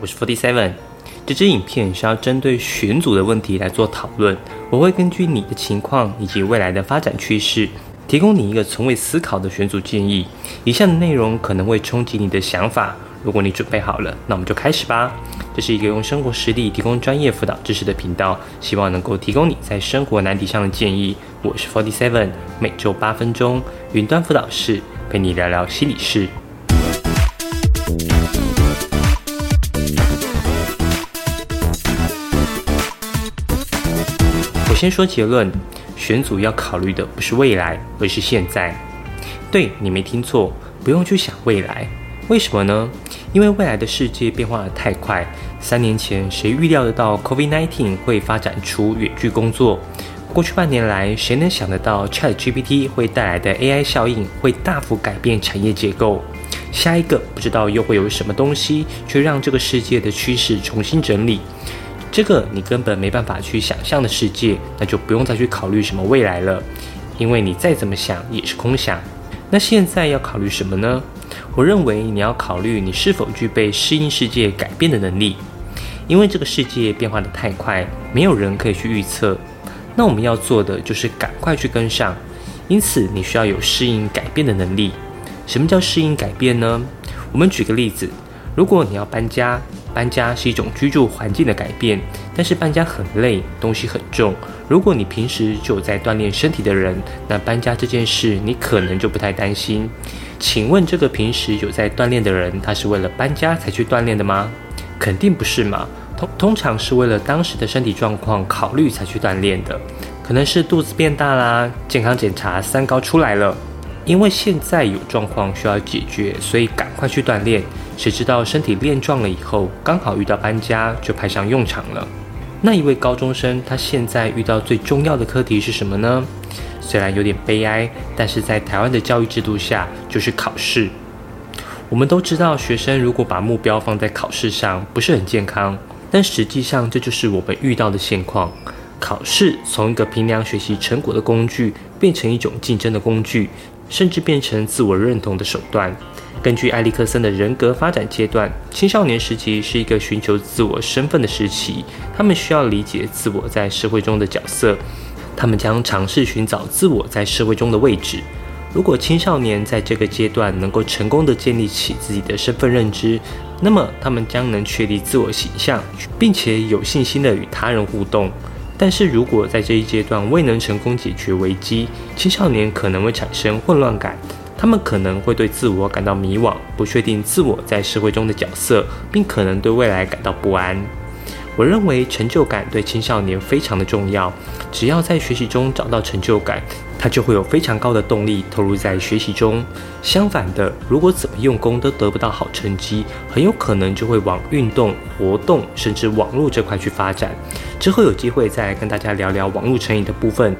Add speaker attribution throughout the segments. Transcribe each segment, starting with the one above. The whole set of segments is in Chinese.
Speaker 1: 我是 Forty Seven。这支影片是要针对选组的问题来做讨论。我会根据你的情况以及未来的发展趋势，提供你一个从未思考的选组建议。以下的内容可能会冲击你的想法。如果你准备好了，那我们就开始吧。这是一个用生活实例提供专业辅导知识的频道，希望能够提供你在生活难题上的建议。我是 Forty Seven，每周八分钟云端辅导室陪你聊聊心理事。先说结论，选组要考虑的不是未来，而是现在。对你没听错，不用去想未来。为什么呢？因为未来的世界变化的太快。三年前，谁预料得到 COVID-19 会发展出远距工作？过去半年来，谁能想得到 ChatGPT 会带来的 AI 效应会大幅改变产业结构？下一个不知道又会有什么东西，去让这个世界的趋势重新整理。这个你根本没办法去想象的世界，那就不用再去考虑什么未来了，因为你再怎么想也是空想。那现在要考虑什么呢？我认为你要考虑你是否具备适应世界改变的能力，因为这个世界变化的太快，没有人可以去预测。那我们要做的就是赶快去跟上，因此你需要有适应改变的能力。什么叫适应改变呢？我们举个例子，如果你要搬家。搬家是一种居住环境的改变，但是搬家很累，东西很重。如果你平时就有在锻炼身体的人，那搬家这件事你可能就不太担心。请问这个平时有在锻炼的人，他是为了搬家才去锻炼的吗？肯定不是嘛。通通常是为了当时的身体状况考虑才去锻炼的，可能是肚子变大啦，健康检查三高出来了。因为现在有状况需要解决，所以赶快去锻炼。谁知道身体练壮了以后，刚好遇到搬家，就派上用场了。那一位高中生，他现在遇到最重要的课题是什么呢？虽然有点悲哀，但是在台湾的教育制度下，就是考试。我们都知道，学生如果把目标放在考试上，不是很健康。但实际上，这就是我们遇到的现况。考试从一个评量学习成果的工具，变成一种竞争的工具。甚至变成自我认同的手段。根据埃里克森的人格发展阶段，青少年时期是一个寻求自我身份的时期。他们需要理解自我在社会中的角色，他们将尝试寻找自我在社会中的位置。如果青少年在这个阶段能够成功的建立起自己的身份认知，那么他们将能确立自我形象，并且有信心的与他人互动。但是如果在这一阶段未能成功解决危机，青少年可能会产生混乱感，他们可能会对自我感到迷惘，不确定自我在社会中的角色，并可能对未来感到不安。我认为成就感对青少年非常的重要，只要在学习中找到成就感。他就会有非常高的动力投入在学习中。相反的，如果怎么用功都得不到好成绩，很有可能就会往运动、活动甚至网络这块去发展。之后有机会再跟大家聊聊网络成瘾的部分。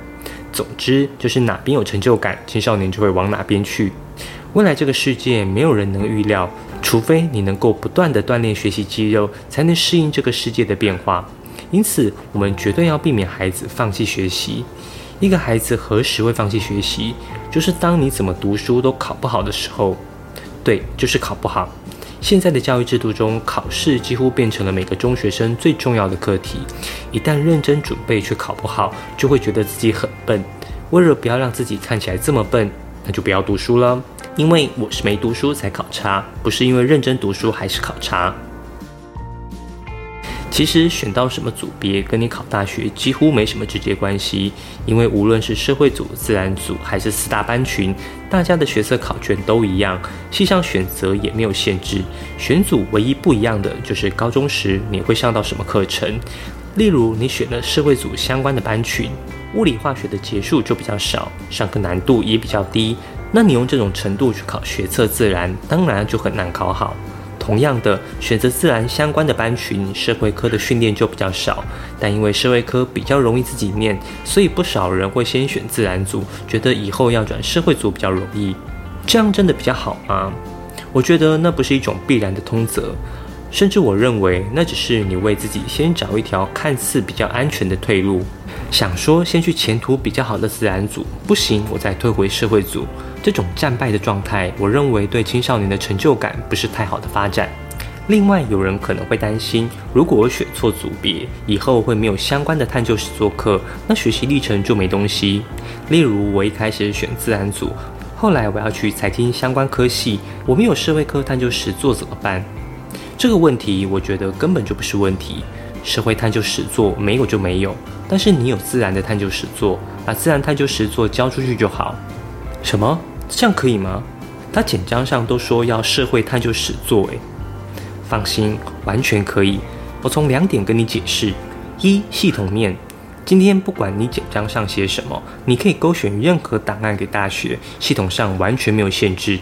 Speaker 1: 总之，就是哪边有成就感，青少年就会往哪边去。未来这个世界没有人能预料，除非你能够不断的锻炼学习肌肉，才能适应这个世界的变化。因此，我们绝对要避免孩子放弃学习。一个孩子何时会放弃学习？就是当你怎么读书都考不好的时候。对，就是考不好。现在的教育制度中，考试几乎变成了每个中学生最重要的课题。一旦认真准备却考不好，就会觉得自己很笨。为了不要让自己看起来这么笨，那就不要读书了。因为我是没读书才考差，不是因为认真读书还是考差。其实选到什么组别跟你考大学几乎没什么直接关系，因为无论是社会组、自然组还是四大班群，大家的学测考卷都一样，系上选择也没有限制。选组唯一不一样的就是高中时你会上到什么课程。例如你选了社会组相关的班群，物理化学的结束就比较少，上课难度也比较低。那你用这种程度去考学测自然，当然就很难考好。同样的，选择自然相关的班群，社会科的训练就比较少。但因为社会科比较容易自己念，所以不少人会先选自然组，觉得以后要转社会组比较容易。这样真的比较好吗？我觉得那不是一种必然的通则，甚至我认为那只是你为自己先找一条看似比较安全的退路。想说先去前途比较好的自然组，不行，我再退回社会组。这种战败的状态，我认为对青少年的成就感不是太好的发展。另外，有人可能会担心，如果我选错组别，以后会没有相关的探究室做课，那学习历程就没东西。例如，我一开始选自然组，后来我要去财经相关科系，我没有社会科探究室做怎么办？这个问题，我觉得根本就不是问题。社会探究史作没有就没有，但是你有自然的探究史作，把自然探究史作交出去就好。什么？这样可以吗？他简章上都说要社会探究史作，诶。放心，完全可以。我从两点跟你解释：一、系统面，今天不管你简章上写什么，你可以勾选任何档案给大学，系统上完全没有限制；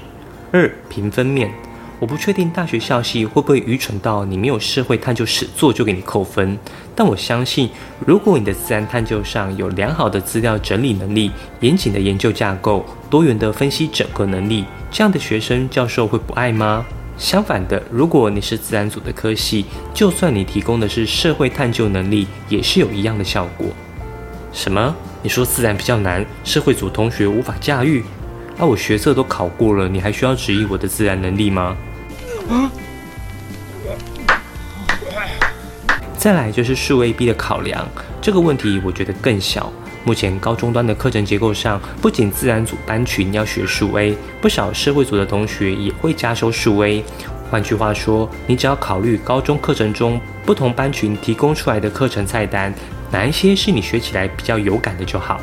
Speaker 1: 二、评分面，我不确定大学校系会不会愚蠢到你没有社会探究史做就给你扣分，但我相信，如果你的自然探究上有良好的资料整理能力、严谨的研究架构、多元的分析整合能力，这样的学生教授会不爱吗？相反的，如果你是自然组的科系，就算你提供的是社会探究能力，也是有一样的效果。什么？你说自然比较难，社会组同学无法驾驭？啊，我学测都考过了，你还需要质疑我的自然能力吗？再来就是数 A B 的考量，这个问题我觉得更小。目前高中端的课程结构上，不仅自然组班群要学数 A，不少社会组的同学也会加收数 A。换句话说，你只要考虑高中课程中不同班群提供出来的课程菜单，哪一些是你学起来比较有感的就好。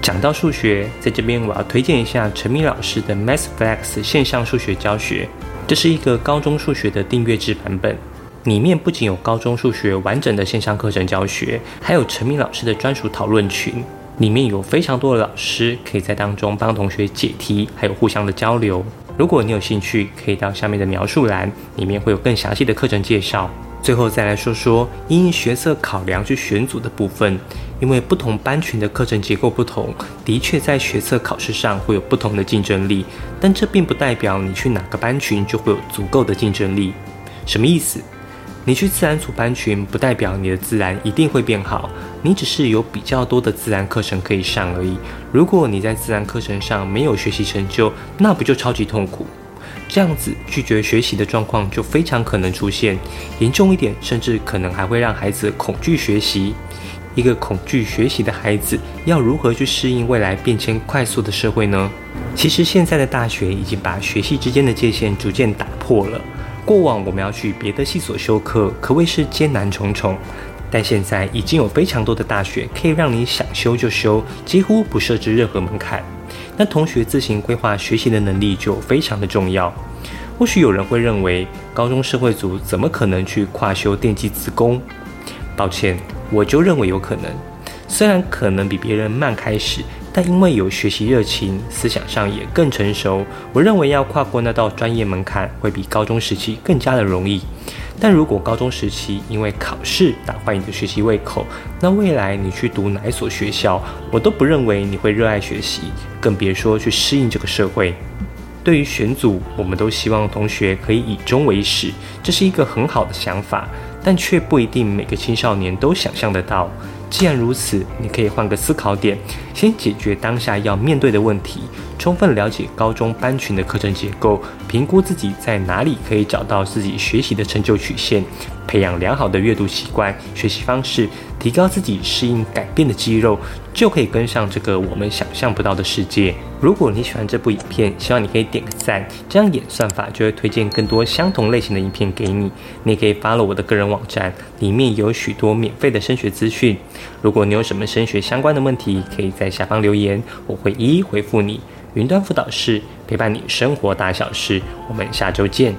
Speaker 1: 讲到数学，在这边我要推荐一下陈明老师的 MathFlex 线上数学教学，这是一个高中数学的订阅制版本。里面不仅有高中数学完整的线上课程教学，还有陈明老师的专属讨论群。里面有非常多的老师可以在当中帮同学解题，还有互相的交流。如果你有兴趣，可以到下面的描述栏，里面会有更详细的课程介绍。最后再来说说因学测考量去选组的部分，因为不同班群的课程结构不同，的确在学测考试上会有不同的竞争力，但这并不代表你去哪个班群就会有足够的竞争力。什么意思？你去自然组班群，不代表你的自然一定会变好，你只是有比较多的自然课程可以上而已。如果你在自然课程上没有学习成就，那不就超级痛苦？这样子拒绝学习的状况就非常可能出现，严重一点，甚至可能还会让孩子恐惧学习。一个恐惧学习的孩子，要如何去适应未来变迁快速的社会呢？其实现在的大学已经把学系之间的界限逐渐打破了。过往我们要去别的系所修课，可谓是艰难重重，但现在已经有非常多的大学可以让你想修就修，几乎不设置任何门槛。那同学自行规划学习的能力就非常的重要。或许有人会认为，高中社会组怎么可能去跨修电机自工？抱歉，我就认为有可能，虽然可能比别人慢开始。但因为有学习热情，思想上也更成熟，我认为要跨过那道专业门槛，会比高中时期更加的容易。但如果高中时期因为考试打坏你的学习胃口，那未来你去读哪一所学校，我都不认为你会热爱学习，更别说去适应这个社会。对于选组，我们都希望同学可以以终为始，这是一个很好的想法，但却不一定每个青少年都想象得到。既然如此，你可以换个思考点，先解决当下要面对的问题，充分了解高中班群的课程结构，评估自己在哪里可以找到自己学习的成就曲线。培养良好的阅读习惯、学习方式，提高自己适应改变的肌肉，就可以跟上这个我们想象不到的世界。如果你喜欢这部影片，希望你可以点个赞，这样演算法就会推荐更多相同类型的影片给你。你也可以发了我的个人网站，里面有许多免费的升学资讯。如果你有什么升学相关的问题，可以在下方留言，我会一一回复你。云端辅导室陪伴你生活大小事，我们下周见。